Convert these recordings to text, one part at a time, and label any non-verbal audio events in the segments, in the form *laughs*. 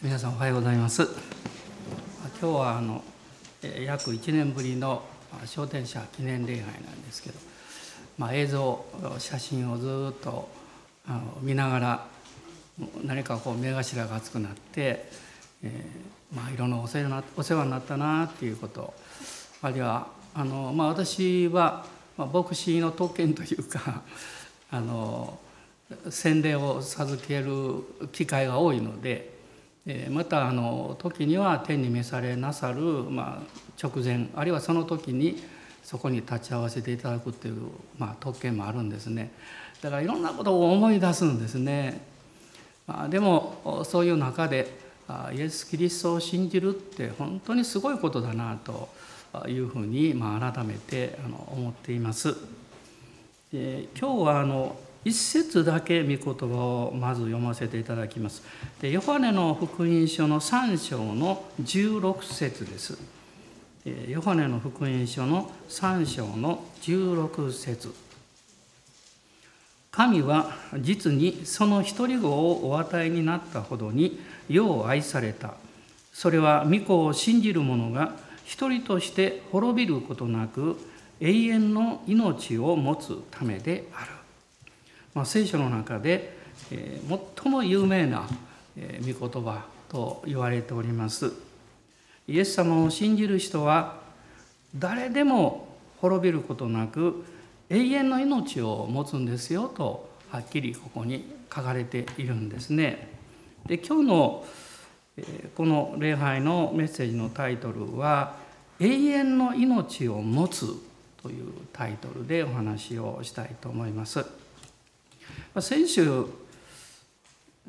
皆さんおはようございます。今日はあの約1年ぶりの商店者記念礼拝なんですけど、まあ、映像写真をずっとあの見ながら何かこう目頭が熱くなって、えー、まあ、いろんなお世話お世話になったなっていうことあるいはあの、まあ、私は、まあ、牧師の特権というかあの洗礼を授ける機会が多いのでまたあの時には天に召されなさる、まあ、直前あるいはその時にそこに立ち会わせていただくっていう、まあ、特権もあるんですねだからいろんなことを思い出すんですね、まあ、でもそういう中でイエス・キリストを信じるって本当にすごいことだなというふうに、まあ、改めて思っています。今日はあの一節だけ御言葉をまず読ませていただきます。でヨハネの福音書の3章の16節です。ヨハネの福音書の3章の16節神は実にその一人子をお与えになったほどに世を愛された。それは御子を信じる者が一人として滅びることなく永遠の命を持つためである。まあ、聖書の中で、えー、最も有名な、えー、御言葉と言われております。イエス様を信じる人は誰でも滅びることなく永遠の命を持つんですよとはっきりここに書かれているんですね。で今日のこの礼拝のメッセージのタイトルは「永遠の命を持つ」というタイトルでお話をしたいと思います。先週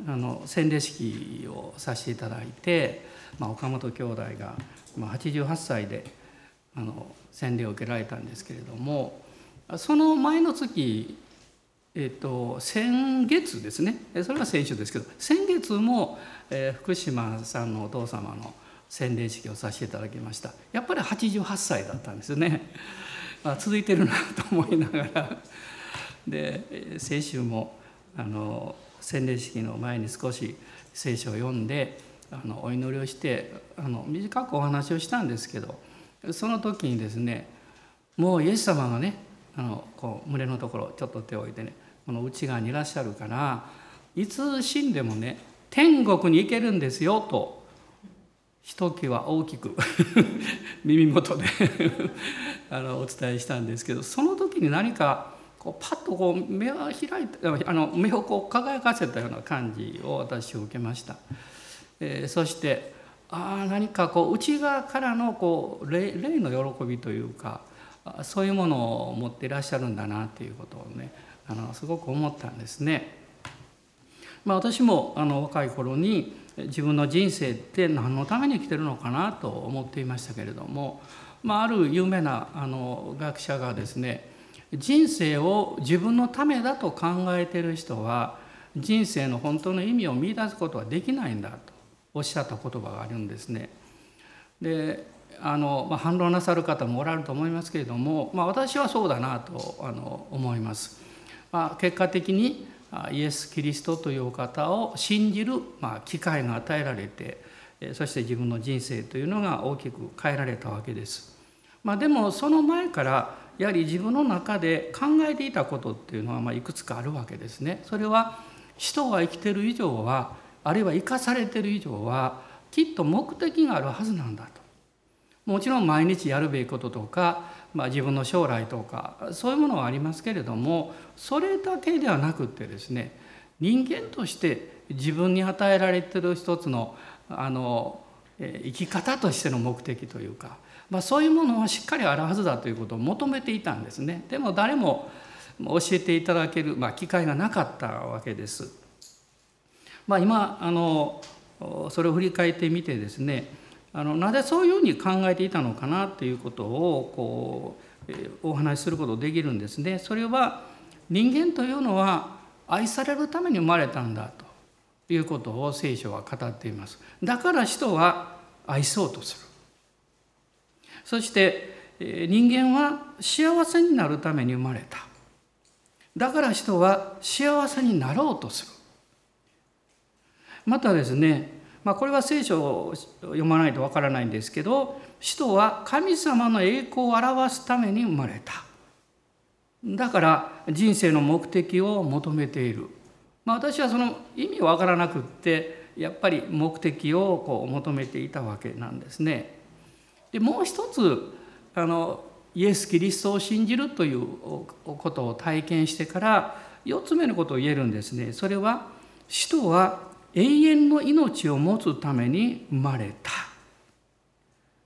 あの洗礼式をさせていただいて、まあ、岡本兄弟が88歳であの洗礼を受けられたんですけれどもその前の月、えっと、先月ですね。それは先週ですけど先月も、えー、福島さんのお父様の洗礼式をさせていただきました。やっぱり88歳だったんですね、まあ、続いてるなと思いながら。で先週もあの洗礼式の前に少し聖書を読んであのお祈りをしてあの短くお話をしたんですけどその時にですねもうイエス様がねあのこう胸のところちょっと手を置いてねこの内側にいらっしゃるからいつ死んでもね天国に行けるんですよとひときわ大きく *laughs* 耳元で *laughs* あのお伝えしたんですけどその時に何かこうパッとこう目を開いてあの目をこう輝かせたような感じを私は受けました。えー、そしてああ何かこう内側からのこう霊霊の喜びというかそういうものを持っていらっしゃるんだなということをねあのすごく思ったんですね。まあ、私もあの若い頃に自分の人生って何のために生きてるのかなと思っていましたけれども、まあ、ある有名なあの学者がですね人生を自分のためだと考えている人は人生の本当の意味を見出すことはできないんだとおっしゃった言葉があるんですね。であの、まあ、反論なさる方もおられると思いますけれども、まあ、私はそうだなとあの思います。まあ、結果的にイエス・キリストというお方を信じる、まあ、機会が与えられてそして自分の人生というのが大きく変えられたわけです。まあ、でもその前からやはり自分の中で考えていたことっていうのはまあいくつかあるわけですね。それは人が生きてる以上はあるいは生かされてる以上はきっと目的があるはずなんだと。もちろん毎日やるべきこととか、まあ、自分の将来とかそういうものはありますけれどもそれだけではなくってですね人間として自分に与えられてる一つのあの生き方としての目的というかまあ、そういうものはしっかりあるはずだということを求めていたんですねでも誰も教えていただける、まあ、機会がなかったわけです。まあ、今あのそれを振り返ってみてですねあのなぜそういうふうに考えていたのかなということをこう、えお話しすることできるんですね。それは人間というのは愛されるために生まれたんだということを聖書は語っています。だから人は愛そうとする。そして人間は幸せになるために生まれた。だから人は幸せになろうとする。またですねまあ、これは聖書を読まないとわからないんですけど使徒は神様の栄光を表すために生まれた。だから人生の目的を求めている、まあ、私はその意味わからなくってやっぱり目的をこう求めていたわけなんですね。でもう一つあのイエス・キリストを信じるということを体験してから4つ目のことを言えるんですね。それは使徒は永遠の命を持つために生まれた。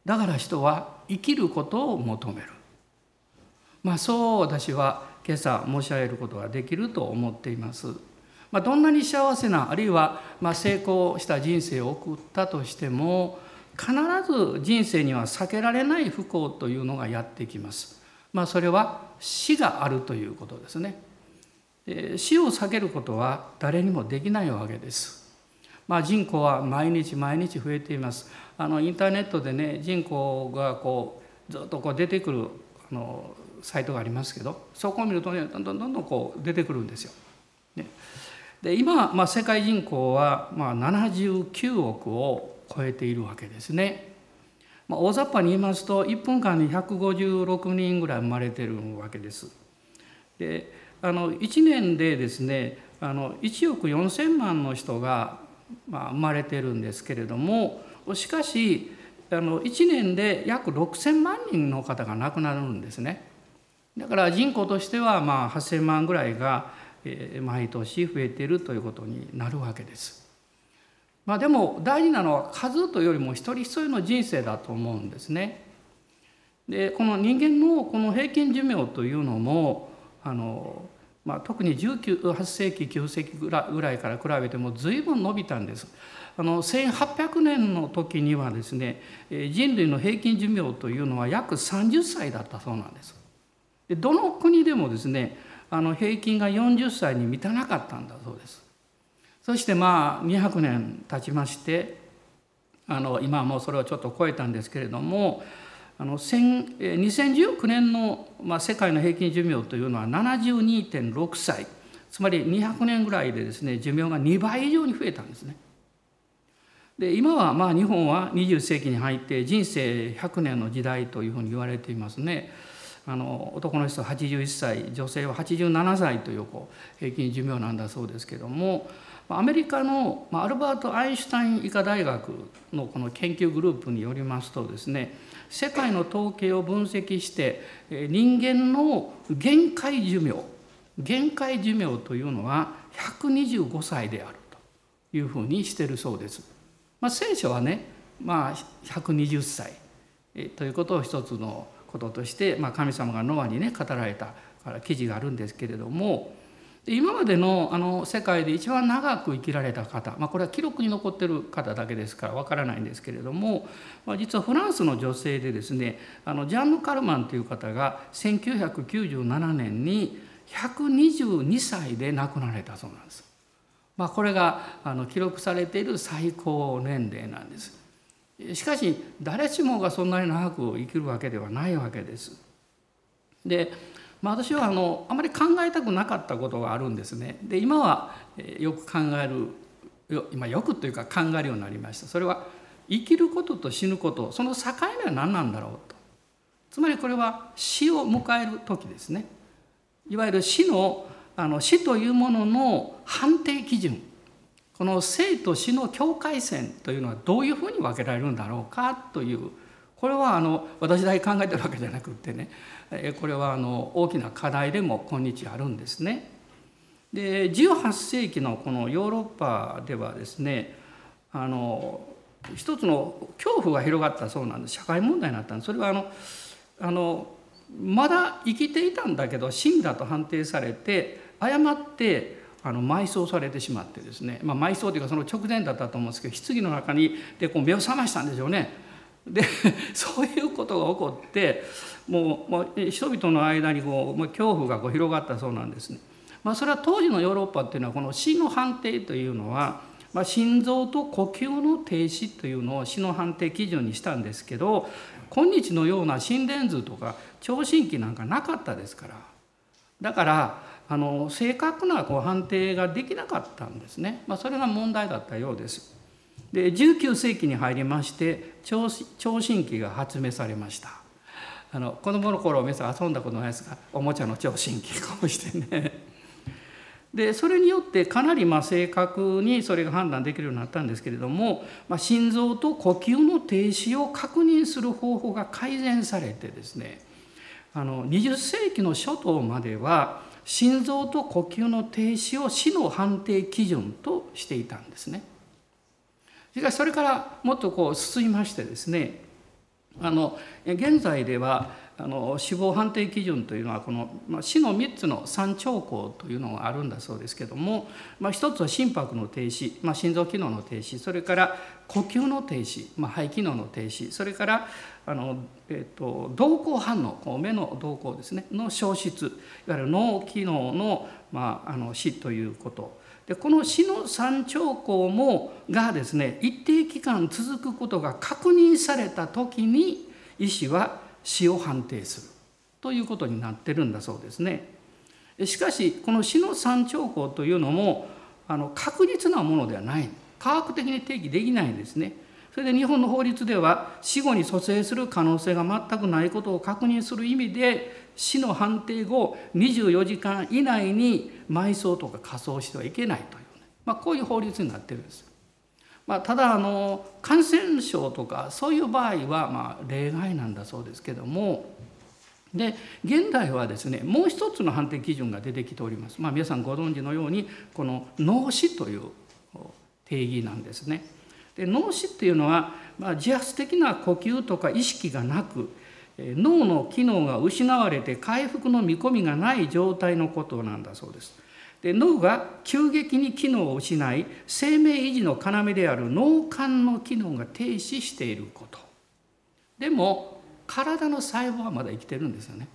だから人は生きることを求める。まあそう私は今朝申し上げることができると思っています。まあ、どんなに幸せなあるいはま成功した人生を送ったとしても必ず人生には避けられない不幸というのがやってきます。まあ、それは死があるということですね。死を避けることは誰にもできないわけです。まあ、人口は毎日毎日増えています。あのインターネットでね人口がこうずっとこう出てくるあのサイトがありますけどそこを見るとねどんどんどんどんこう出てくるんですよ。ね、で今、まあ、世界人口はまあ79億を超えているわけですね。まあ、大雑把に言いますと1分間に156人ぐらい生まれてるわけです。であの1年でですねあの1億4,000万の人が、まあ、生まれてるんですけれどもしかしあの1年で約6,000万人の方が亡くなるんですね。だから人口としてはまあ8,000万ぐらいが毎年増えているということになるわけです。まあ、でも大事なのは数というよりも一人一人の人生だと思うんですね。でこの人間のこの平均寿命というのもあの、まあ、特に18世紀9世紀ぐらいから比べても随分伸びたんです。あの1800年の時にはですね人類の平均寿命というのは約30歳だったそうなんです。でどの国でもですねあの平均が40歳に満たなかったんだそうです。そしてまあ200年経ちましてあの今はもうそれをちょっと超えたんですけれどもあの2019年の、まあ、世界の平均寿命というのは72.6歳つまり200年ぐらいでですね寿命が2倍以上に増えたんですね。で今はまあ日本は20世紀に入って人生100年の時代というふうに言われていますね。あの男の人は81歳女性は87歳というこう平均寿命なんだそうですけどもアメリカのアルバート・アインシュタイン医科大学のこの研究グループによりますとですね世界の統計を分析して人間の限界寿命限界寿命というのは125歳であるというふうにしてるそうです。まあ、聖書はね、まあ、120歳ということを一つのこととして、まあ、神様がノアにね語られた記事があるんですけれども今までのあの世界で一番長く生きられた方、まあ、これは記録に残ってる方だけですからわからないんですけれども、まあ、実はフランスの女性でですねあのジャンヌ・カルマンという方が1997年に122歳で亡くなられたそうなんです。まあ、これがあの記録されている最高年齢なんです。しかし誰しもがそんなに長く生きるわけではないわけです。で、まあ、私はあのあまり考えたくなかったことがあるんですね。で今はよく考える今よくというか考えるようになりました。それは生きることと死ぬことその境目は何なんだろうと。つまりこれは死を迎える時ですね。いわゆる死のあの死というものの判定基準この生と死の境界線というのはどういうふうに分けられるんだろうかというこれはあの私だけ考えてるわけじゃなくってねこれはあの大きな課題でも今日あるんですね。で18世紀のこのヨーロッパではですねあの一つの恐怖が広がったそうなんです社会問題になったんですそれはあのあのまだ生きていたんだけど死んだと判定されて誤ってあの埋葬されてしまってですね、まあ、埋葬というかその直前だったと思うんですけど棺の中にでこう目を覚ましたんでしょうね。で *laughs* そういうことが起こってもうもう人々の間にこう恐怖がこう広がったそうなんですね。まあ、それは当時のヨーロッパっていうのはこの死の判定というのは、まあ、心臓と呼吸の停止というのを死の判定基準にしたんですけど今日のような心電図とか聴診器なんかなかったですからだからあの正確なこう判定ができなかったんですね、まあ、それが問題だったようです。で19世紀に入りまして聴診器が発明されましたあの子供の頃皆さん遊んだことないですがおもちゃの聴診器こうしてねでそれによってかなりま正確にそれが判断できるようになったんですけれども、まあ、心臓と呼吸の停止を確認する方法が改善されてですねあの20世紀の初頭までは心臓と呼吸の停止を死の判定基準としていたんですね。しかしそれからもっとこう進みましてですねあの現在ではあの死亡判定基準というのはこの、まあ、死の3つの3兆候というのがあるんだそうですけども、まあ、一つは心拍の停止、まあ、心臓機能の停止それから呼吸の停止、まあ、肺機能の停止それからあの、えーと、瞳孔反応目の瞳孔ですねの消失いわゆる脳機能の,、まあ、あの死ということ。でこの死の三兆候もがですね一定期間続くことが確認された時に医師は死を判定するということになってるんだそうですね。しかしこの死の三兆候というのもあの確実なものではない科学的に定義できないんですね。それで日本の法律では死後に蘇生する可能性が全くないことを確認する意味で死の判定後24時間以内に埋葬とか火葬してはいけないという、まあ、こういう法律になってるんです。まあ、ただあの感染症とかそういう場合はまあ例外なんだそうですけどもで現代はですねもう一つの判定基準が出てきております。まあ、皆さんご存知のようにこの脳死という定義なんですね。で脳死っていうのは、まあ、自発的な呼吸とか意識がなく脳の機能が失われて回復の見込みがない状態のことなんだそうです。で脳が急激に機能を失い生命維持の要である脳幹の機能が停止していることでも体の細胞はまだ生きてるんですよね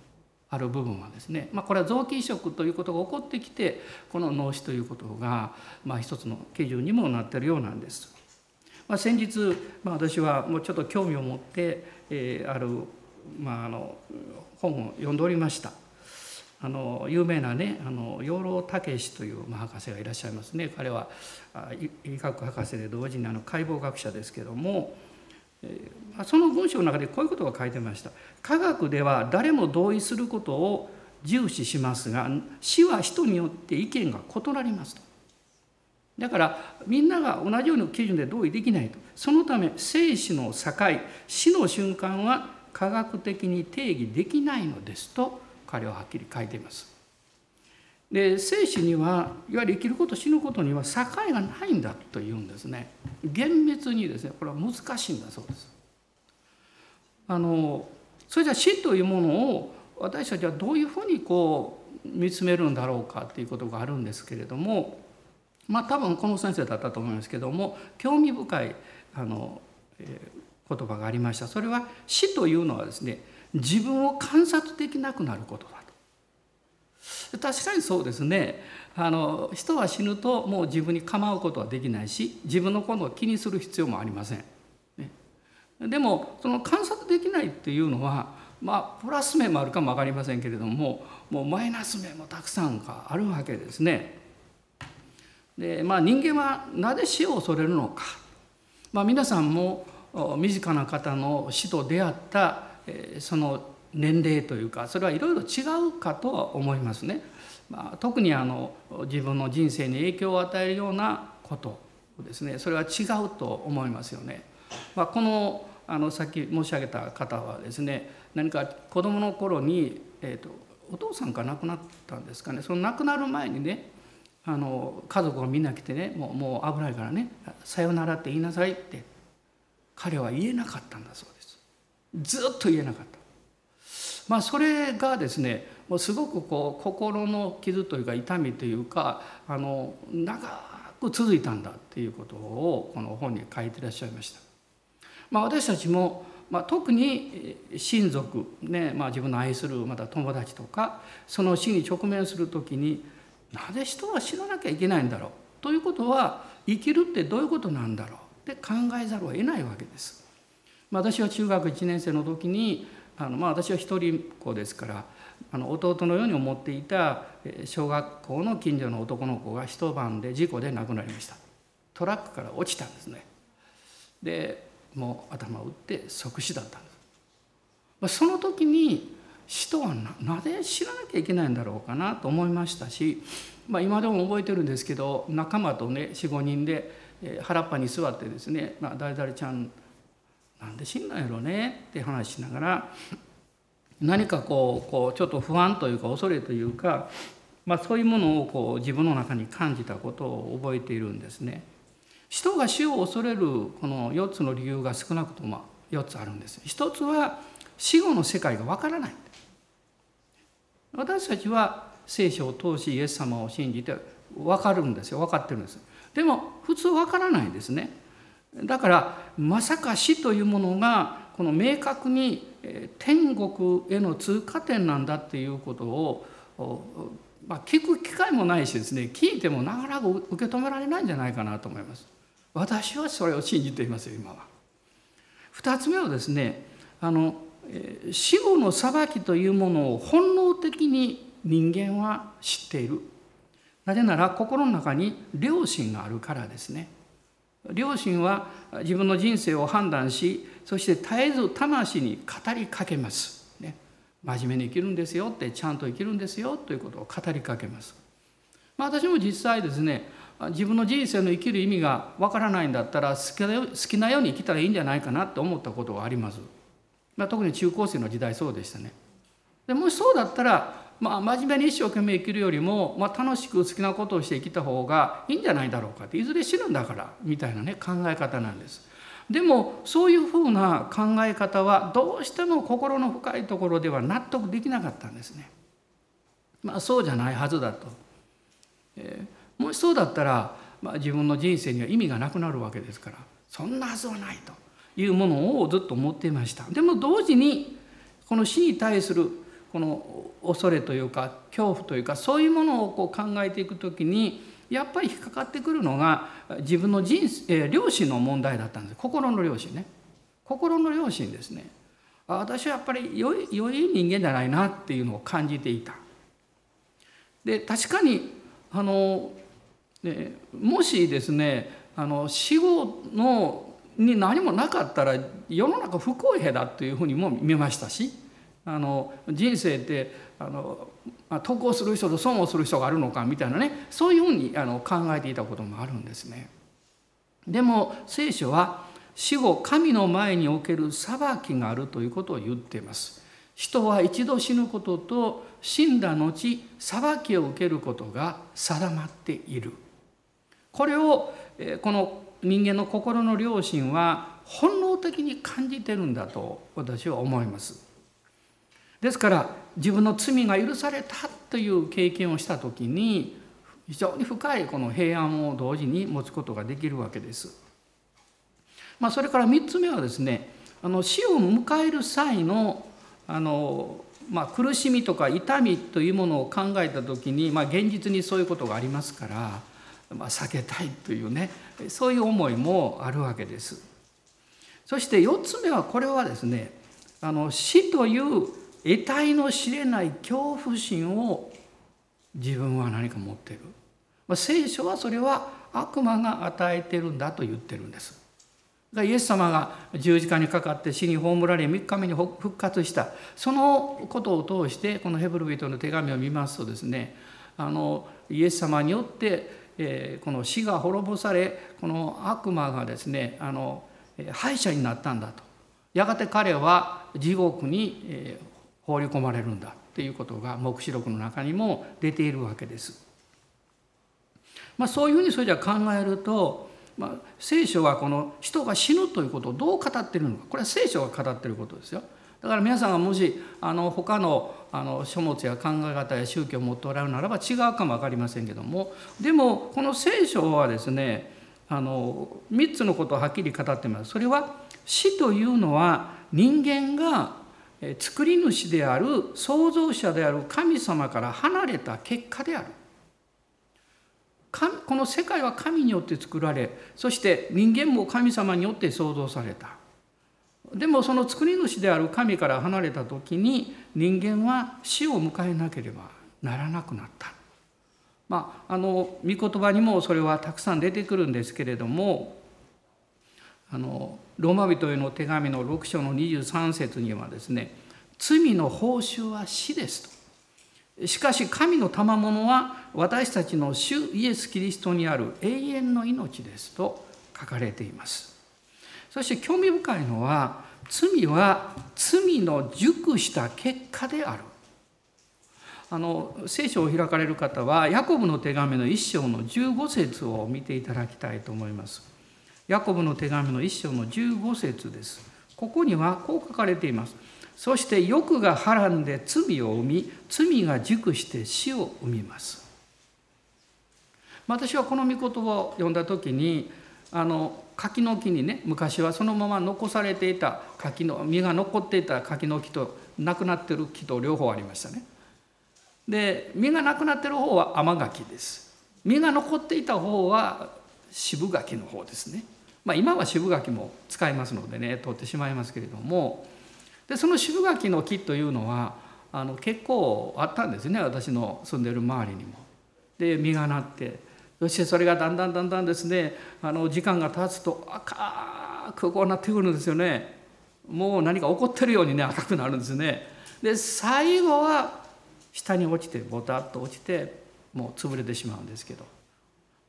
ある部分はですね、まあ、これは臓器移植ということが起こってきてこの脳死ということが、まあ、一つの基準にもなってるようなんです。まあ、先日、まあ、私はもうちょっと興味を持って、えー、ある、まあ、あの本を読んでおりました。あの有名なねあの養老孟司というまあ博士がいらっしゃいますね彼は医学博士で同時にあの解剖学者ですけどもその文章の中でこういうことが書いてました「科学では誰も同意することを重視しますが死は人によって意見が異なります」と。だからみんなが同じような基準で同意できないとそのため生死の境死の瞬間は科学的に定義できないのですと彼ははっきり書いています。で生死にはいわゆる生きること死ぬことには境がないんだというんですね厳密にですねこれは難しいんだそうです。あのそれじゃ死というものを私たちはどういうふうにこう見つめるんだろうかっていうことがあるんですけれどもまあ多分この先生だったと思いますけども興味深いあの、えー、言葉がありました。それは死というのはですね自分を観察できなくなることだと。確かにそうですね。あの人は死ぬともう自分に構うことはできないし自分のことを気にする必要もありません、ね、でもその観察できないっていうのはまあプラス面もあるかも分かりませんけれどももうマイナス面もたくさんあるわけですね。でまあ人間はなぜ死を恐れるのか、まあ、皆さんも身近な方の死と出会ったその年齢というかそれはいろいろ違うかとは思いますね。まあ、特にあの自分の人生に影響を与えるようなことですねそれは違うと思いますよね。まあ、このあのさっき申し上げた方はですね何か子どもの頃に、えーと、お父さんが亡くなったんですかねその亡くなる前にねあの家族がみんな来てねもうもう危ないからね「さよなら」って言いなさいって彼は言えなかったんだそうです。ずっと言えなかった。まあ、それがですねもうすごくこう心の傷というか痛みというかあの長く続いたんだっていうことをこの本に書いてらっしゃいました。まあ、私たちも、まあ、特に親族、ねまあ、自分の愛するまた友達とかその死に直面する時になぜ人は死ななきゃいけないんだろう？ということは生きるってどういうことなんだろう？って考えざるを得ないわけです。まあ、私は中学1年生の時にあの、まあ、私は一人っ子ですからあの弟のように思っていた小学校の近所の男の子が一晩で事故で亡くなりましたトラックから落ちたんですねでもう頭を打って即死だったんです。まあ、その時に死とはなぜ知らなきゃいけないんだろうかなと思いましたし、まあ、今でも覚えてるんですけど仲間とね45人で原っぱに座ってですね「まあ、誰々ちゃんなんで死んだんやろね」って話しながら何かこうこうちょっと不安というか恐れというか、まあ、そういうものをこう自分の中に感じたことを覚えているんですね。人が死を恐れるこの4つの理由が少なくとも4つあるんです。一つは死後の世界がわからない。私たちは聖書を通しイエス様を信じて分かるんですよ分かってるんです。でも普通分からないんですね。だからまさか死というものがこの明確に天国への通過点なんだっていうことを、まあ、聞く機会もないしですね聞いてもなかなか受け止められないんじゃないかなと思います。私はそれを信じていますよ今は。2つ目はですねあの死後の裁きというものを本能的に人間は知っている。なぜなら心の中に良心があるからですね。良心は自分の人生を判断しそして絶えず魂に語りかけます。ね、真面目に生きるんですよってちゃんと生きるんですよということを語りかけます。まあ、私も実際ですね自分の人生の生きる意味がわからないんだったら好きなように生きたらいいんじゃないかなと思ったことがあります。まあ、特に中高生の時代そうでしたね。でもしそうだったら、まあ、真面目に一生懸命生きるよりも、まあ、楽しく好きなことをして生きた方がいいんじゃないだろうかっていずれ死ぬんだからみたいなね考え方なんです。でもそういうふうな考え方はどうしても心の深いところでは納得できなかったんですね。まあ、そうじゃないはずだと。えー、もしそうだったら、まあ、自分の人生には意味がなくなるわけですからそんなはずはないというものをずっと思っていました。でも同時にこの死に対するこの恐れというか恐怖というかそういうものをこう考えていく時にやっぱり引っかかってくるのが自分の人生、え良心の問題だったんです。心の良心ね。心の良心ですね。私はやっぱり良い良い人間じゃないなっていうのを感じていた。で確かにあの、ね、もしですねあの死後のに何もなかったら世の中不公平だというふうにも見ましたしあの人生ってあの、まあ、得をする人と損をする人があるのかみたいなねそういうふうにあの考えていたこともあるんですね。でも聖書は死後神の前における裁きがあるということを言っています。人は一度死ぬことと死んだ後裁きを受けることが定まっている。これをこの人間の心の良心は本能的に感じてるんだと私は思います。ですから自分の罪が許されたという経験をした時に非常に深いこの平安を同時に持つことができるわけです。まあ、それから3つ目はですねあの死を迎える際のあの、まあ、苦しみとか痛みというものを考えた時に、まあ、現実にそういうことがありますから、まあ、避けたいというねそういう思いもあるわけです。そして4つ目はこれはですねあの死という得体の知れない恐怖心を自分は何か持っている、まあ、聖書はそれは悪魔が与えてるんだと言ってるんです。イエス様が十字架にかかって死に葬られ3日目に復活した。そのことを通してこのヘブル人の手紙を見ますとですねあのイエス様によって、えー、この死が滅ぼされこの悪魔がですねあの敗者になったんだと。やがて彼は地獄に、えー、放り込まれるんだっていうことが黙示録の中にも出ているわけです。まあ、そういうふうにそれじゃ考えると、まあ、聖書はこの人が死ぬということをどう語っているのかこれは聖書が語っていることですよ。だから皆さんがもしあの他のあの書物や考え方や宗教を持っておられるならば違うかも分かりませんけどもでもこの聖書はですねあの3つのことをはっきり語っています。それは死というのは人間が作り主である創造者である神様から離れた結果である。この世界は神によって作られそして人間も神様によって創造された。でもその作り主である神から離れた時に人間は死を迎えなければならなくなった。まああの御言葉にもそれはたくさん出てくるんですけれどもあのローマ人への手紙の6章の23節にはですね罪の報酬は死ですと。しかし神の賜物は私たちの主イエス・キリストにある永遠の命ですと書かれています。そして興味深いのは罪は罪の熟した結果である。あの聖書を開かれる方はヤコブの手紙の一章の15節を見ていただきたいと思います。ヤコブの手紙の一章の15節です。ここにはこう書かれています。そして欲がはらんで罪を生み、罪が熟して死を生みます。私はこの御言葉を読んだ時にあの柿の木にね昔はそのまま残されていた柿の実が残っていた柿の木となくなってる木と両方ありましたね。で実がなくなってる方は甘柿です実が残っていた方は渋柿の方ですねまあ今は渋柿も使いますのでね取ってしまいますけれどもでその渋柿の木というのはあの結構あったんですね私の住んでる周りにも。で実がなってそしてそれがだんだんだんだんですねあの時間が経つと赤くこうなってくるんですよね。もう何か起こってるようにね赤くなるんですね。で最後は下に落ちてボタッと落ちてもう潰れてしまうんですけど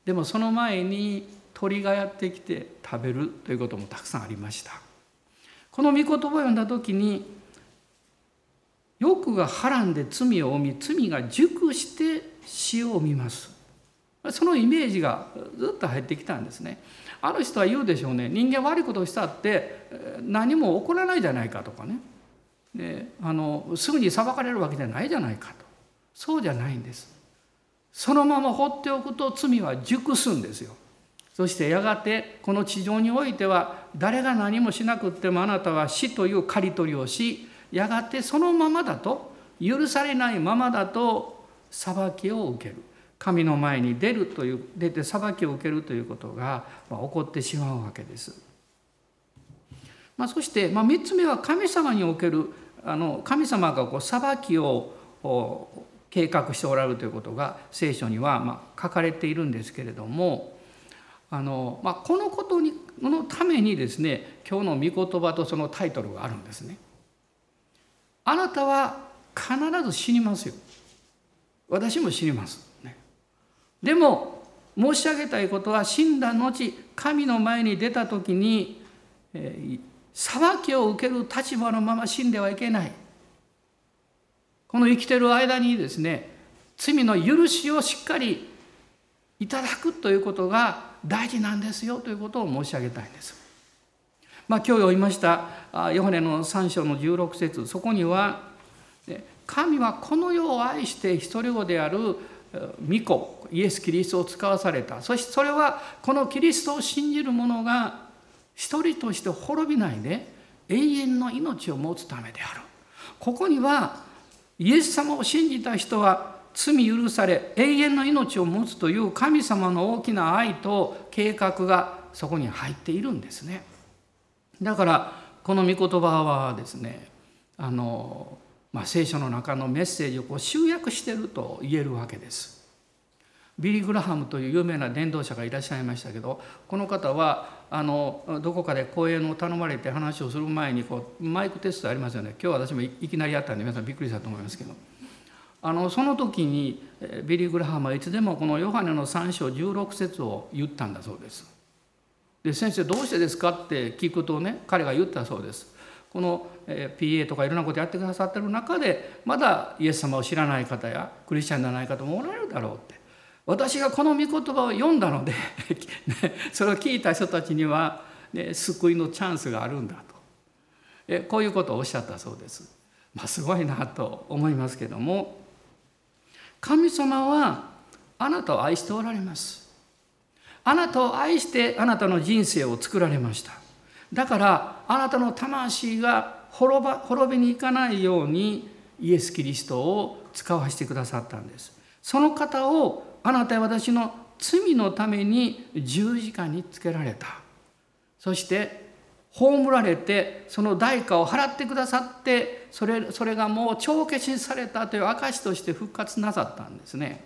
でもその前に鳥がやってきて食べるということもたくさんありました。この御言葉を読んだ時に欲がはらんで罪を生み罪が熟して死を生みます。そのイメージがずっと入ってきたんですね。ある人は言うでしょうね。人間悪いことをしたって何も起こらないじゃないかとかね。であのすぐに裁かれるわけじゃないじゃないかと。そうじゃないんです。そのまま放っておくと罪は熟すんですよ。そしてやがてこの地上においては誰が何もしなくってもあなたは死という刈り取りをしやがてそのままだと許されないままだと裁きを受ける神の前に出るという出て裁きを受けるということが起こってしまうわけです。まあ、そして、まあ、3つ目は神様におけるあの神様がこう裁きを計画しておられるということが聖書にはま書かれているんですけれどもあの、まあ、このことにのためにですね今日の御言葉とそのタイトルがあるんですね。あなたは必ず死にますよ。私も死にます。ね、でも申し上げたいことは死んだ後神の前に出た時に、えー、裁きを受ける立場のまま死んではいけない。この生きてる間にですね、罪の許しをしっかりいただくということが大事なんですよということを申し上げたいんです。まあ、今日読みましたヨハネの3章の16節。そこには神はこの世を愛して一人子である御子イエス・キリストを使わされた。そしてそれはこのキリストを信じる者が一人として滅びないで永遠の命を持つためである。ここにはイエス様を信じた人は罪許され永遠の命を持つという神様の大きな愛と計画がそこに入っているんですね。だからこの御言葉はですねあの、まあ、聖書の中のメッセージをこう集約していると言えるわけです。ビリー・グラハムという有名な伝道者がいらっしゃいましたけどこの方はあのどこかで講演を頼まれて話をする前にこうマイクテストありますよね。今日私もいきなりやったんで皆さんびっくりしたと思いますけど。あのその時にビリー・グラハムはいつでもこのヨハネの3章16節を言ったんだそうです。で先生どうしてですかって聞くとね彼が言ったそうです。この PA とかいろんなことやってくださってる中でまだイエス様を知らない方やクリスチャンじゃない方もおられるだろうって私がこの御言葉を読んだので *laughs* それを聞いた人たちには、ね、救いのチャンスがあるんだとえこういうことをおっしゃったそうです。まあ、すごいなと思いますけども神様はあなたを愛しておられます。あなたを愛してあなたの人生を作られました。だからあなたの魂が滅ば滅びに行かないようにイエス・キリストを使わせてくださったんです。その方をあなたは私の罪のために十字架につけられたそして葬られてその代価を払ってくださってそれそれがもう帳消しされたという証として復活なさったんですね。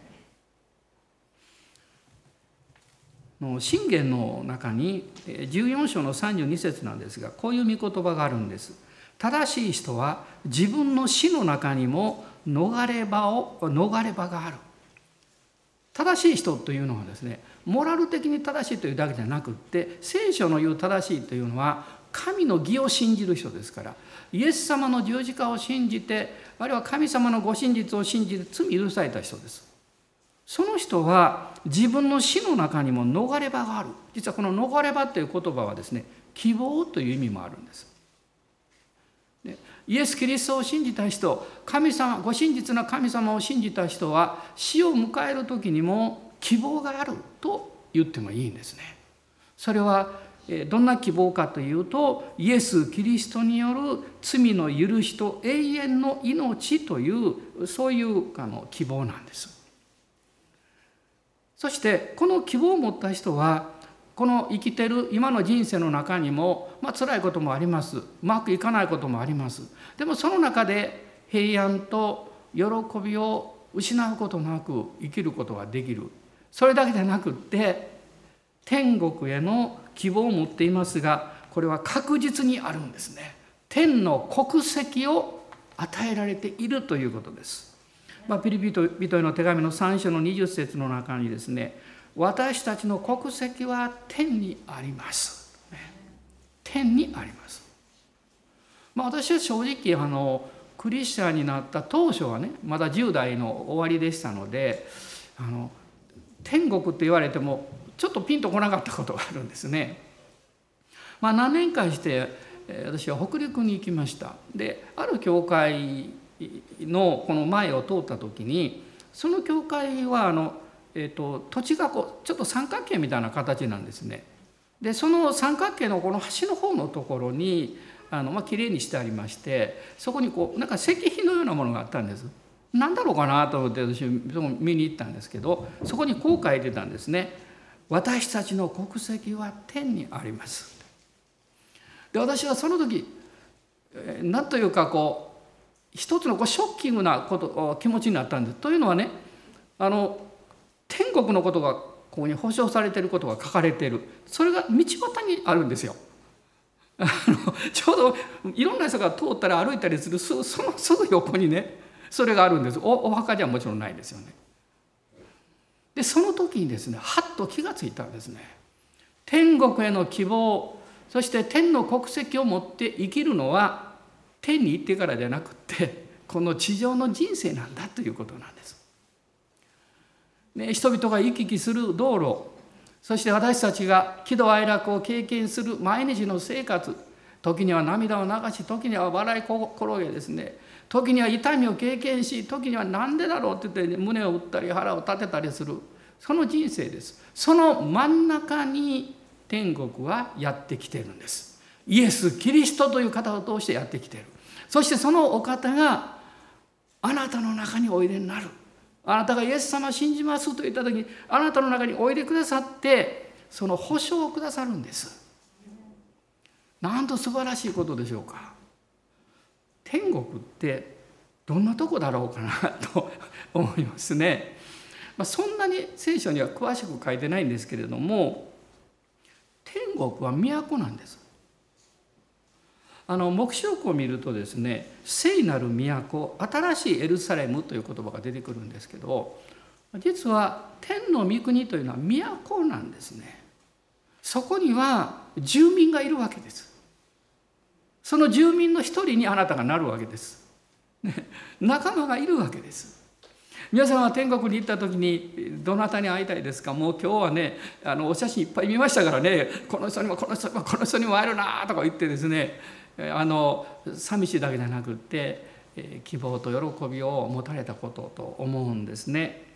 信玄の中に14章の32節なんですがこういう御言葉があるんです。正しい人は自分の死の中にも逃れ場を逃れ場がある。正しい人というのはですねモラル的に正しいというだけじゃなくって聖書の言う正しいというのは神の義を信じる人ですからイエス様の十字架を信じてあるいは神様のご真実を信じて罪許された人です。その人は自分の死の中にも逃れ場がある。実はこの逃れ場という言葉はですね希望という意味もあるんです。イエス・キリストを信じた人神様ご真実な神様を信じた人は死を迎える時にも希望があると言ってもいいんですね。それはどんな希望かというとイエス・キリストによる罪の許しと永遠の命というそういうあの希望なんです。そしてこの希望を持った人はこの生きてる今の人生の中にも、まあ辛いこともあります。うまくいかないこともあります。でもその中で平安と喜びを失うことなく生きることができる。それだけでなくって天国への希望を持っていますがこれは確実にあるんですね天の国籍を与えられているということですまあ、ピリピト人への手紙の3章の20節の中にですね私たちの国籍は天にあります。天にあります。まあ、私は正直あのクリスチャンになった当初はねまだ10代の終わりでしたのであの天国って言われてもちょっとピンとこなかったことがあるんですね。まあ、何年かして私は北陸に行きました。である教会のこの前を通った時にその教会はあの、えーと、土地がこうちょっと三角形みたいな形なんですね。でその三角形のこの端の方のところにあの、まあ綺麗にしてありましてそこにこうなんか石碑のようなものがあったんです。何だろうかなと思って私見に行ったんですけどそこにこう書いてたんですね。私たちの国籍は天にあります。で私はその時何というかこう一つのこうショッキングなこと気持ちになったんです。というのはねあの天国のことがここに保証されていることが書かれているそれが道端にあるんですよ。あのちょうどいろんな人が通ったり歩いたりするそのすぐ横にねそれがあるんですおお墓じゃもちろんないですよね。でその時にですねはっと気がついたんですね。天国への希望そして天の国籍を持って生きるのは天に行ってからじゃなくってこの地上の人生なんだということなんです。ね、人々が行き来する道路そして私たちが喜怒哀楽を経験する毎日の生活時には涙を流し時には笑い転げですね時には痛みを経験し時には何でだろうって言って、胸を打ったり腹を立てたりする。その人生です。その真ん中に天国はやってきてるんです。イエス・キリストという方を通してやってきてる。そしてそのお方があなたの中においでになる。あなたがイエス様を信じますと言った時にあなたの中においでくださってその保証をくださるんです。なんと素晴らしいことでしょうか。天国ってどんなとこだろうかなと *laughs* 思いますね、まあ、そんなに聖書には詳しく書いてないんですけれども天国は都なんです。あの黙示録を見るとですね聖なる都新しいエルサレムという言葉が出てくるんですけど実は天の御国というのは都なんですね。そこには住民がいるわけです。その住民の一人にあなたがなるわけです、ね、仲間がいるわけです。皆さんは天国に行った時にどなたに会いたいですか？もう今日はねあのお写真いっぱい見ましたからね。この人にもこの人にもこの人にも会えるなとか言ってですね。あの寂しいだけじゃなくって希望と喜びを持たれたことと思うんですね。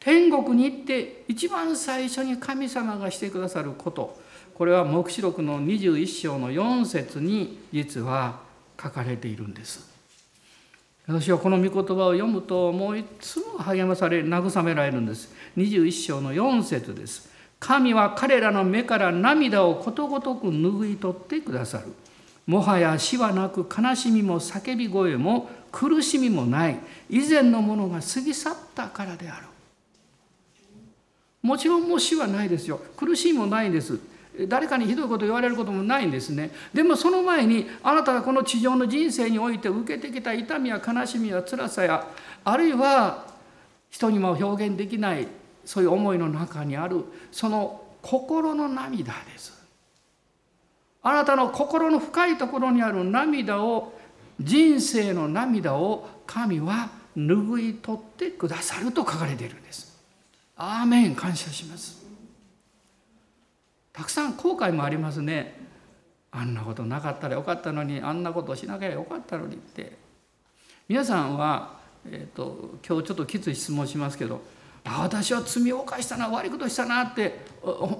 天国に行って一番最初に神様がしてくださること。これは黙示録の21章の4節に実は書かれているんです。私はこの御言葉を読むともういつも励まされ慰められるんです。21章の4節です。神は彼らの目から涙をことごとく拭い取ってくださる。もはや死はなく悲しみも叫び声も苦しみもない以前のものが過ぎ去ったからであるもちろんもう死はないですよ苦しいもないです誰かにひどいこと言われることもないんですね。でもその前にあなたがこの地上の人生において受けてきた痛みや悲しみや辛さやあるいは人にも表現できないそういう思いの中にあるその心の涙です。あなたの心の深いところにある涙を人生の涙を神は拭い取ってくださると書かれているんです。アーメン。感謝します。たくさん後悔もありますね。あんなことなかったらよかったのにあんなことしなきゃよかったのにって。皆さんは、えーと、今日ちょっときつい質問しますけどあ私は罪を犯したな悪いことしたなって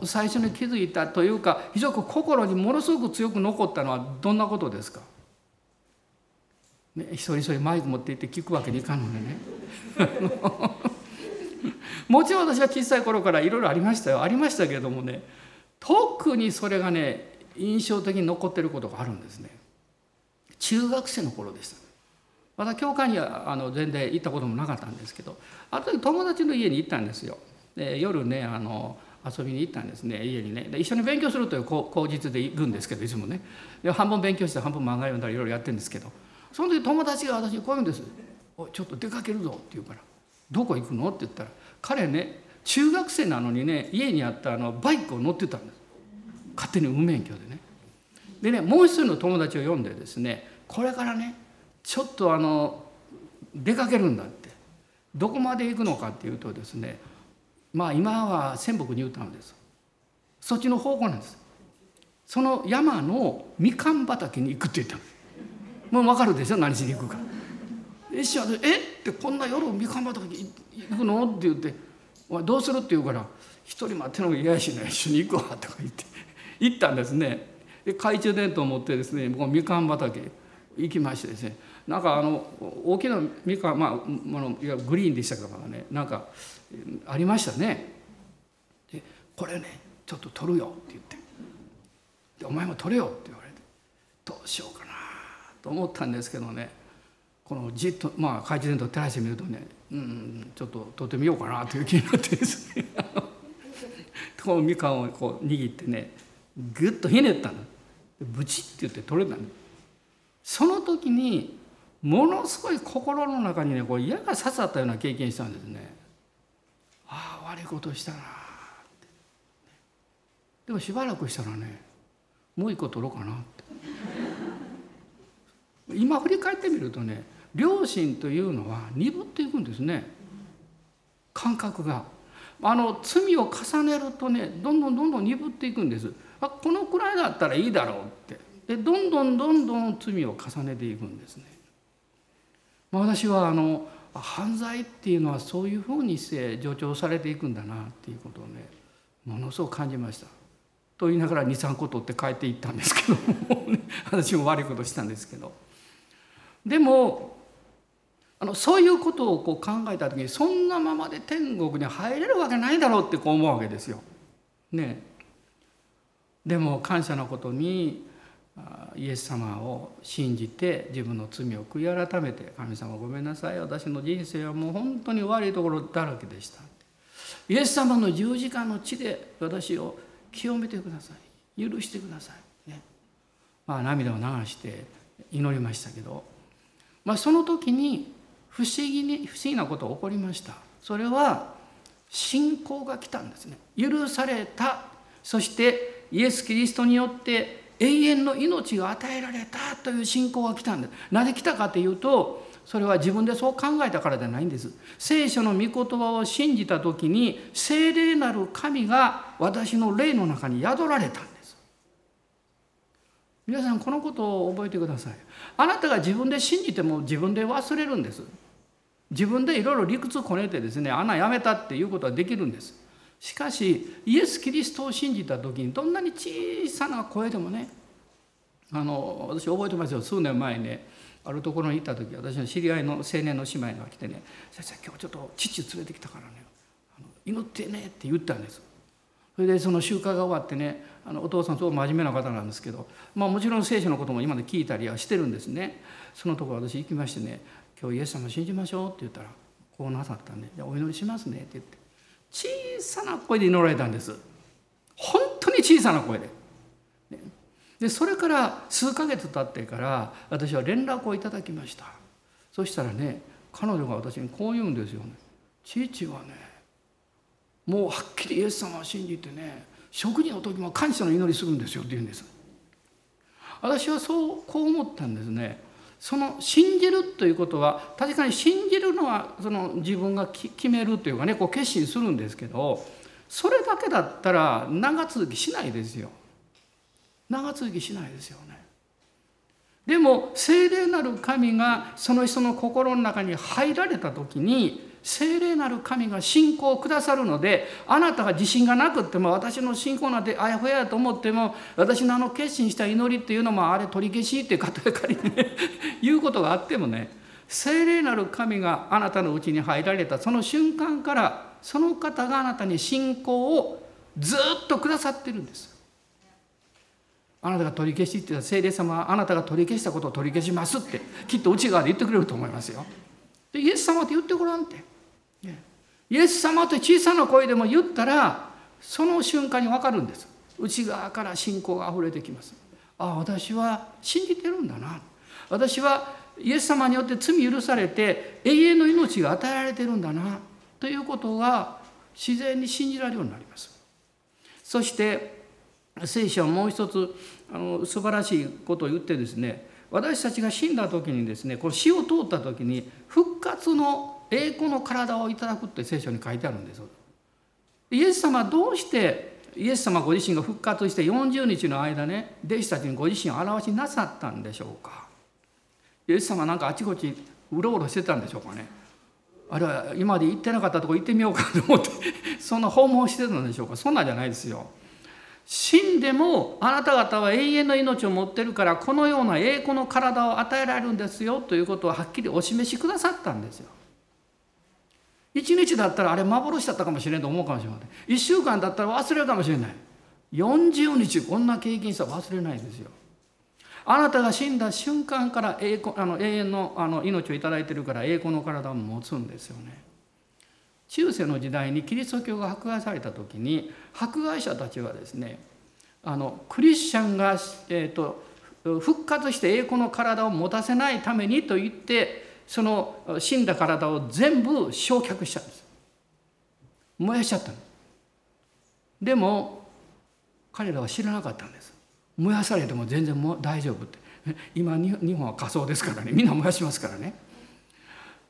最初に気づいたというか非常に心にものすごく強く残ったのはどんなことですか、ね、一人一人マイク持って行って聞くわけにいかんのでね。*laughs* もちろん私は小さい頃からいろいろありましたよ。ありましたけれどもね。特にそれがね印象的に残ってることがあるんですね。中学生の頃でした。まだ教会にはあの全然行ったこともなかったんですけどある時友達の家に行ったんですよ。で夜ねあの遊びに行ったんですね。家にね。一緒に勉強するという口実で行くんですけどいつもね。で半分勉強して半分漫画読んだりいろいろやってるんですけどその時友達が私にこう言うんです「おちょっと出かけるぞ」って言うから「どこ行くの?」って言ったら彼ね中学生なのにね家にあったあのバイクを乗ってたんです。勝手に無免許でね。でねもう一人の友達を呼んでですねこれからねちょっとあの出かけるんだって。どこまで行くのかっていうとですねまあ今は仙北ニュータウンです。そっちの方向なんです。その山のみかん畑に行くって言ったもう分かるでしょ何しに行くか。えしえ？ってこんな夜みかん畑に行くの？って言って前どうする？って言うから一人待ってのも嫌やしね一緒に行くわとか言って *laughs* 行ったんですね。で懐中電灯を持ってですねこうみかん畑行きましてですね。なんかあの大きなみかんまあのいやグリーンでしたからね。なんかありましたね。でこれねちょっと取るよって言って。でお前も取れよって言われてどうしようかなと思ったんですけどね。このじっとまあ懐中電灯照らしてみるとねうんちょっと取ってみようかなという気になってですね。*laughs* このみかんをこう握ってねぐっとひねったの。ブチって言って取れたの。その時にものすごい心の中にねこう矢が刺さったような経験したんですね。ああ悪いことしたなって。でもしばらくしたらねもう一個取ろうかなって。今振り返ってみるとね良心というのは鈍っていくんですね。感覚が。あの罪を重ねるとねどんどんどんどん鈍っていくんです。あこのくらいだったらいいだろうって。でどんどんどんどん罪を重ねていくんですね。まあ、私はあの犯罪っていうのはそういうふうにして助長されていくんだなっていうことをねものすごく感じました。と言いながら23個取って帰っていったんですけども、*laughs* 私も悪いことしたんですけど。でもあのそういうことをこう考えた時にそんなままで天国に入れるわけないだろうってこう思うわけですよ。ねでも感謝のことにイエス様を信じて自分の罪を悔い改めて「神様ごめんなさい。私の人生はもう本当に悪いところだらけでした」イエス様の十字架の地で私を清めてください。許してください、ね、まあ涙を流して祈りましたけど、まあ、その時に不思議に不思議なことが起こりました。それは信仰が来たんですね。許された。そしてイエス・キリストによって永遠の命が与えられた。という信仰が来たんです。なぜ来たかというとそれは自分でそう考えたからじゃないんです。聖書の御言葉を信じた時に聖霊なる神が私の霊の中に宿られたんです。皆さんこのことを覚えてください。あなたが自分で信じても自分で忘れるんです。自分でいろいろ理屈こねてですね穴やめたっていうことはできるんです。しかしイエス・キリストを信じた時にどんなに小さな声でもねあの私覚えてますよ。数年前ねあるところに行った時私の知り合いの青年の姉妹が来てね「先生今日ちょっと父連れてきたからね祈ってね」って言ったんです。それでその集会が終わってねあのお父さんすごく真面目な方なんですけど、まあ、もちろん聖書のことも今まで聞いたりはしてるんですね。そのところ私行きましてね「今日イエス様信じましょう」って言ったらこうなさったんで「じゃお祈りしますね」って言って小さな声で祈られたんです。本当に小さな声で。でそれから数ヶ月経ってから私は連絡をいただきました。そしたらね彼女が私にこう言うんですよね父はねもうはっきりイエス様を信じてね食事の時も感謝の祈りするんですよって言うんです。私はそうこう思ったんですね。その信じるということは確かに信じるのはその自分が決めるというかねこう決心するんですけどそれだけだったら長続きしないですよ。長続きしないですよね。でも聖霊なる神がその人の心の中に入られた時に聖霊なる神が信仰をくださるのであなたが自信がなくっても私の信仰なんてあやふややと思っても私のあの決心した祈りっていうのもあれ取り消しって方が仮にね *laughs* 言うことがあってもね聖霊なる神があなたのうちに入られたその瞬間からその方があなたに信仰をずっとくださってるんです。あなたが取り消しって言ったら聖霊様はあなたが取り消したことを取り消しますってきっと内側で言ってくれると思いますよ。でイエス様って言ってごらんって。イエス様と小さな声でも言ったらその瞬間に分かるんです。内側から信仰があふれてきます。ああ私は信じてるんだな。私はイエス様によって罪許されて永遠の命が与えられてるんだな。ということが自然に信じられるようになります。そして聖書はもう一つあの素晴らしいことを言ってですね私たちが死んだ時にですねこの死を通った時に復活の栄光の体をいただくって聖書に書いてあるんです。イエス様はどうしてイエス様ご自身が復活して40日の間ね弟子たちにご自身を表しなさったんでしょうか？イエス様なんかあちこちうろうろしてたんでしょうかね？あるいは今まで行ってなかったとこ行ってみようかと思って *laughs* そんな訪問してたんでしょうか？そんなんじゃないですよ。死んでもあなた方は永遠の命を持ってるからこのような栄光の体を与えられるんですよということをはっきりお示しくださったんですよ。1日だったらあれ幻だったかもしれんと思うかもしれません1週間だったら忘れるかもしれない。40日こんな経験したら忘れないですよ。あなたが死んだ瞬間から永あの永遠のあの命を頂いてるから栄光の体を持つんですよね。中世の時代にキリスト教が迫害された時に迫害者たちはですねあのクリスチャンが、えーと復活して栄光の体を持たせないためにと言ってその死んだ体を全部焼却したんです。燃やしちゃったの。でも彼らは知らなかったんです。燃やされても全然も大丈夫って。今日本は仮想ですからね。みんな燃やしますからね。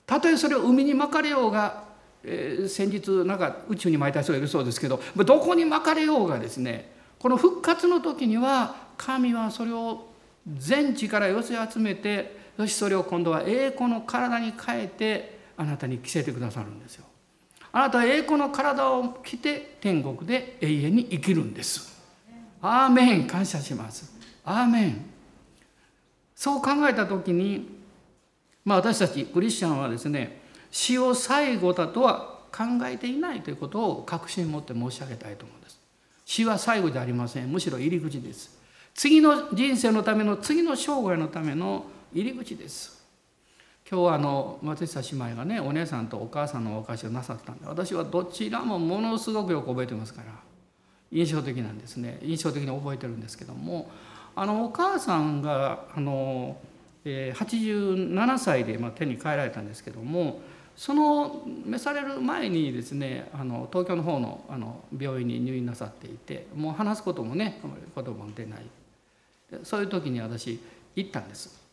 たとえそれを海に巻かれようが、えー、先日なんか宇宙に巻いた人がいるそうですけどどこに巻かれようがですねこの復活の時には神はそれを全地から寄せ集めてそしてそれを今度は栄光の体に変えてあなたに着せてくださるんですよ。あなたは栄光の体を着て天国で永遠に生きるんです。アーメン感謝します。アーメンそう考えた時に、まあ、私たちクリスチャンはですね死を最後だとは考えていないということを確信持って申し上げたいと思うんです。死は最後じゃありませんむしろ入り口です。次の人生のための次の生涯のための入り口です。今日はあの松下姉妹がねお姉さんとお母さんのお菓子をなさったんで私はどちらもものすごくよく覚えてますから。印象的なんですね。印象的に覚えてるんですけども。あのお母さんがあの、え、87歳で、ま、手に帰られたんですけども。その召される前にですねあの東京の方のあの病院に入院なさっていて。もう話すこともね言葉も出ない。そういう時に私行ったんです。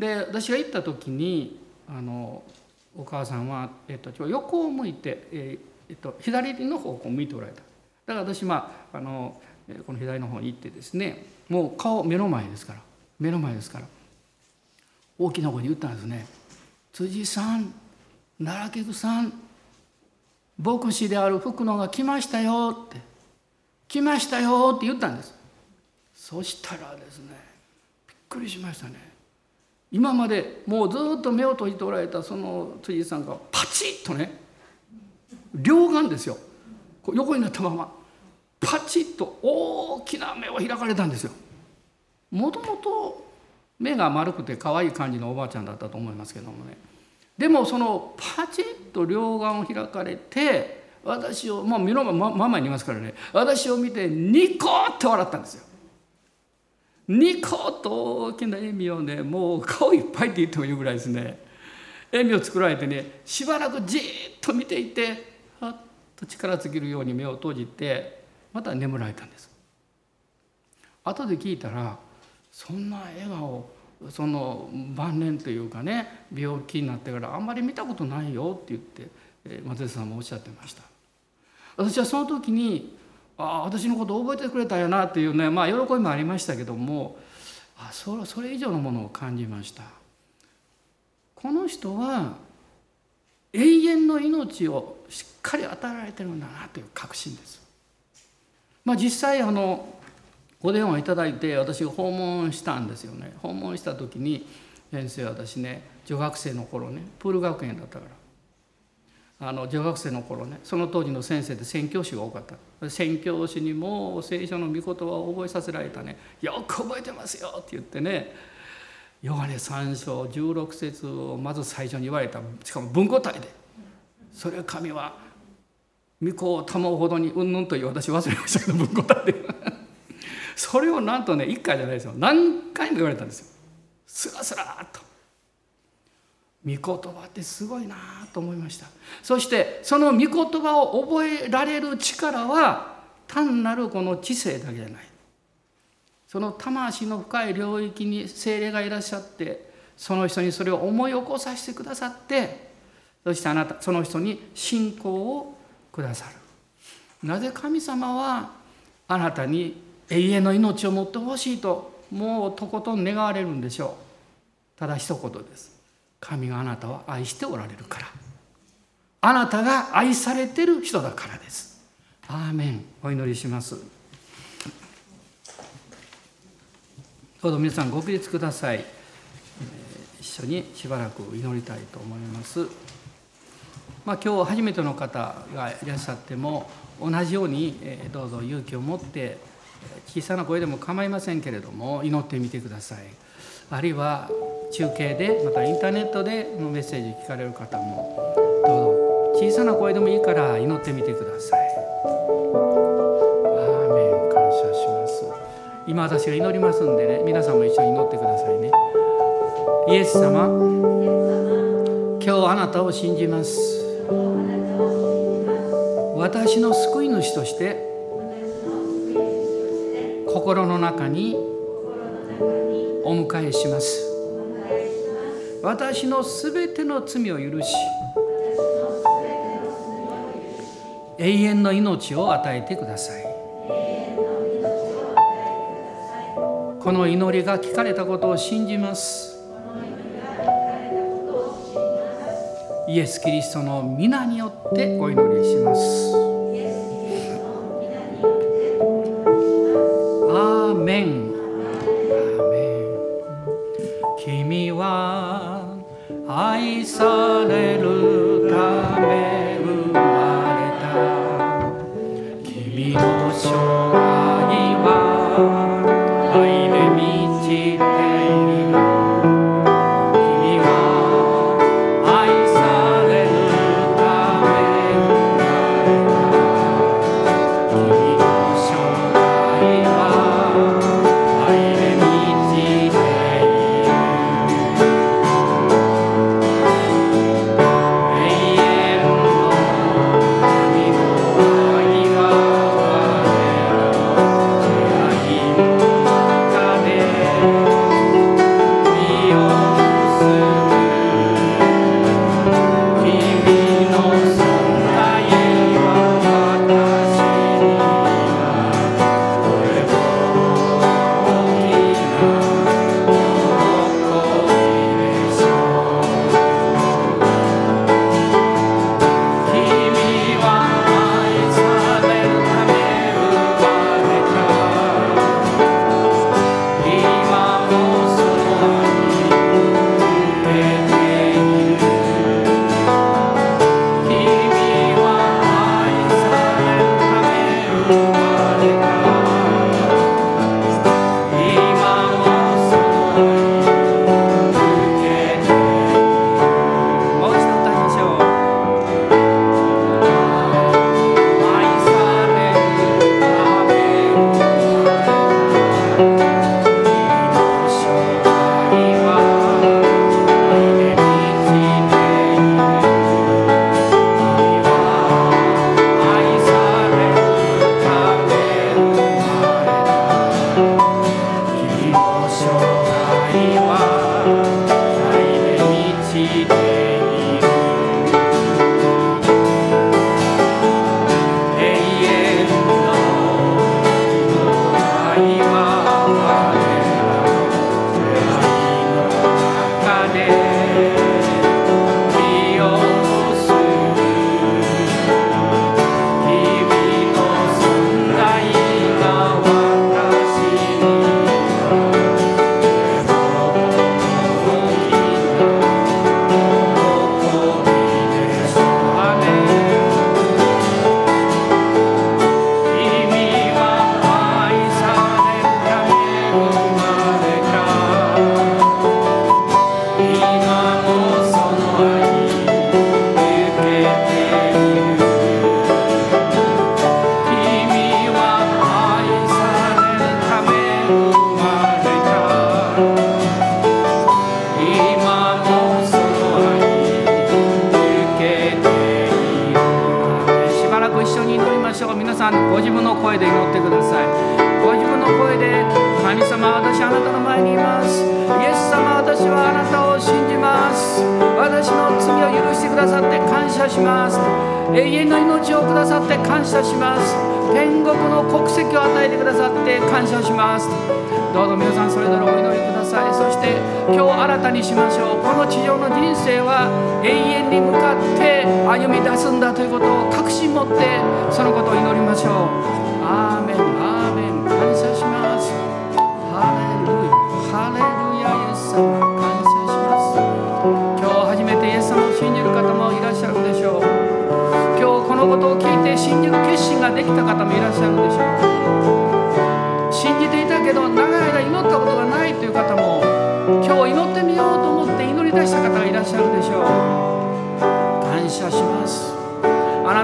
で私が行った時にあのお母さんは、えっと、横を向いて、えっと、左の方を向いておられた。だから私、まあ、あのこの左の方に行ってですねもう顔目の前ですから目の前ですから大きな声に言ったんですね「辻さん奈良菊さん牧師である福野が来ましたよ」って「来ましたよ」って言ったんです。そしたらですねびっくりしましたね。今までもうずっと目を閉じておられたその辻さんがパチッとね両眼ですよ横になったままパチッと大きな目を開かれたんですよ。もともと目が丸くて可愛い感じのおばあちゃんだったと思いますけどもねでもそのパチッと両眼を開かれて私をもう見ろマママにいますからね私を見てニコって笑ったんですよ。ニコッと大きな笑みをねもう顔いっぱいって言ってもいいぐらいですね。笑みを作られてねしばらくじっと見ていてはっと力尽きるように目を閉じてまた眠られたんです。後で聞いたらそんな笑顔その晩年というかね病気になってからあんまり見たことないよって言って松江さんもおっしゃってました。私はその時にああ私のこと覚えてくれたよなっていうねまあ喜びもありましたけどもあそそれ以上のものを感じましたこの人は永遠の命をしっかり与えられてるんだなという確信です。まあ、実際あのお電話いただいて私が訪問したんですよね訪問した時に先生私ね女学生の頃ねプール学園だったからあの女学生の頃ねその当時の先生で宣教師が多かった。宣教師にも聖書の御言葉を覚えさせられたね。よく覚えてますよって言ってね。ヨハネ3章16節をまず最初に言われた。しかも文語体で。それは神は御子を保うほどにうんぬんという私忘れましたけど文語体で。*laughs* それをなんとね1回じゃないですよ。何回も言われたんですよ。スラスラっと。御言葉ってすごいなと思いました。そしてその御言葉を覚えられる力は単なるこの知性だけじゃない。その魂の深い領域に精霊がいらっしゃってその人にそれを思い起こさせてくださってそしてあなたその人に信仰をくださる。なぜ神様はあなたに永遠の命を持ってほしいともうとことん願われるんでしょう。ただ一言です。神があなたを愛しておられるから。あなたが愛されてる人だからです。アーメン。お祈りします。どうぞ皆さんご起立ください。一緒にしばらく祈りたいと思います。まあ、今日初めての方がいらっしゃっても同じようにどうぞ勇気を持って小さな声でも構いませんけれども祈ってみてください。あるいは中継でまたインターネットでのメッセージ聞かれる方もどうぞ小さな声でもいいから祈ってみてください。アーメン感謝します。今私が祈りますんでね皆さんも一緒に祈ってくださいね。イエス様今日あなたを信じます。私の救い主として心の中にお迎えします。私のすべての罪を許し永遠の命を与えてください。この祈りが聞かれたことを信じます。イエス・キリストの皆によってお祈りします。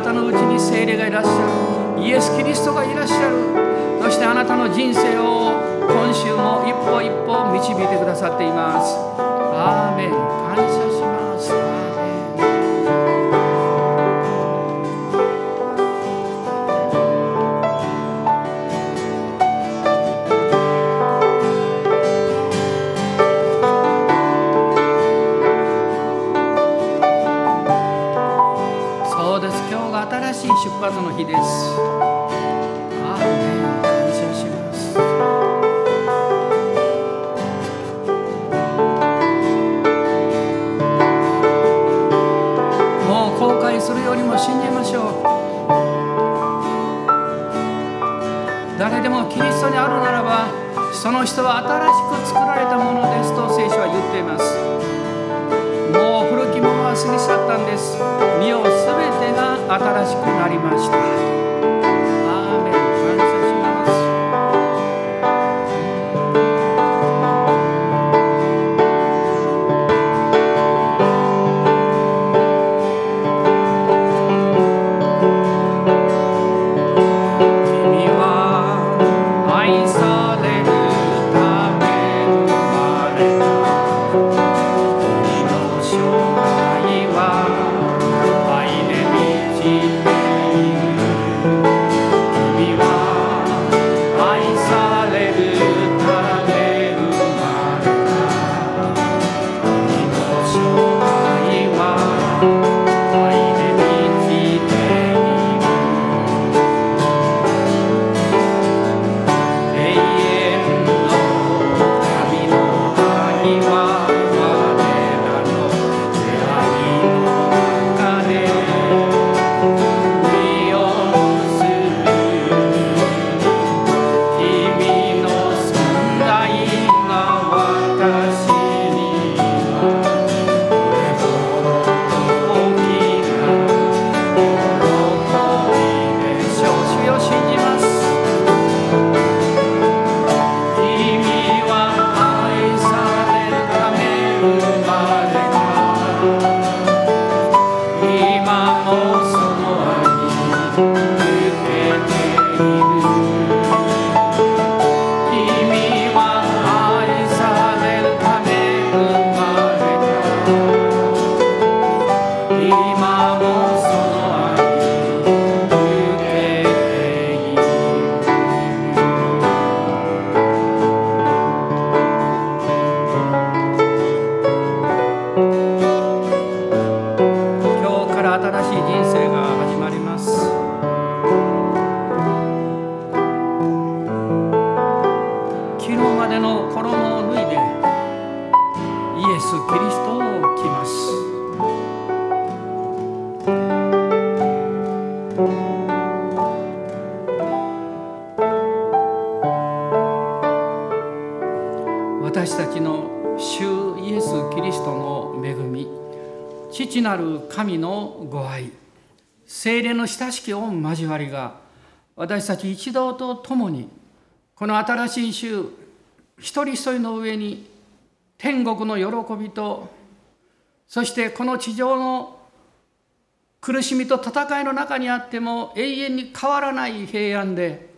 たのうちに聖霊がいらっしゃる。イエス・キリストがいらっしゃる。そしてあなたの人生を今週も一歩一歩導いてくださっています。アーメン。感謝数の日です。感謝します。もう後悔するよりも信じましょう。誰でもキリストにあるならばその人は新しく作られたものですと聖書は言っています。もう古きものは過ぎ去ったんです。新しくなりました。主イエス・キリストの恵み父なる神のご愛精霊の親しき御交わりが私たち一同と共にこの新しい週一人一人の上に天国の喜びとそしてこの地上の苦しみと戦いの中にあっても永遠に変わらない平安で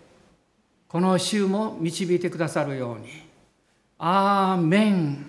この週も導いてくださるように。アーメン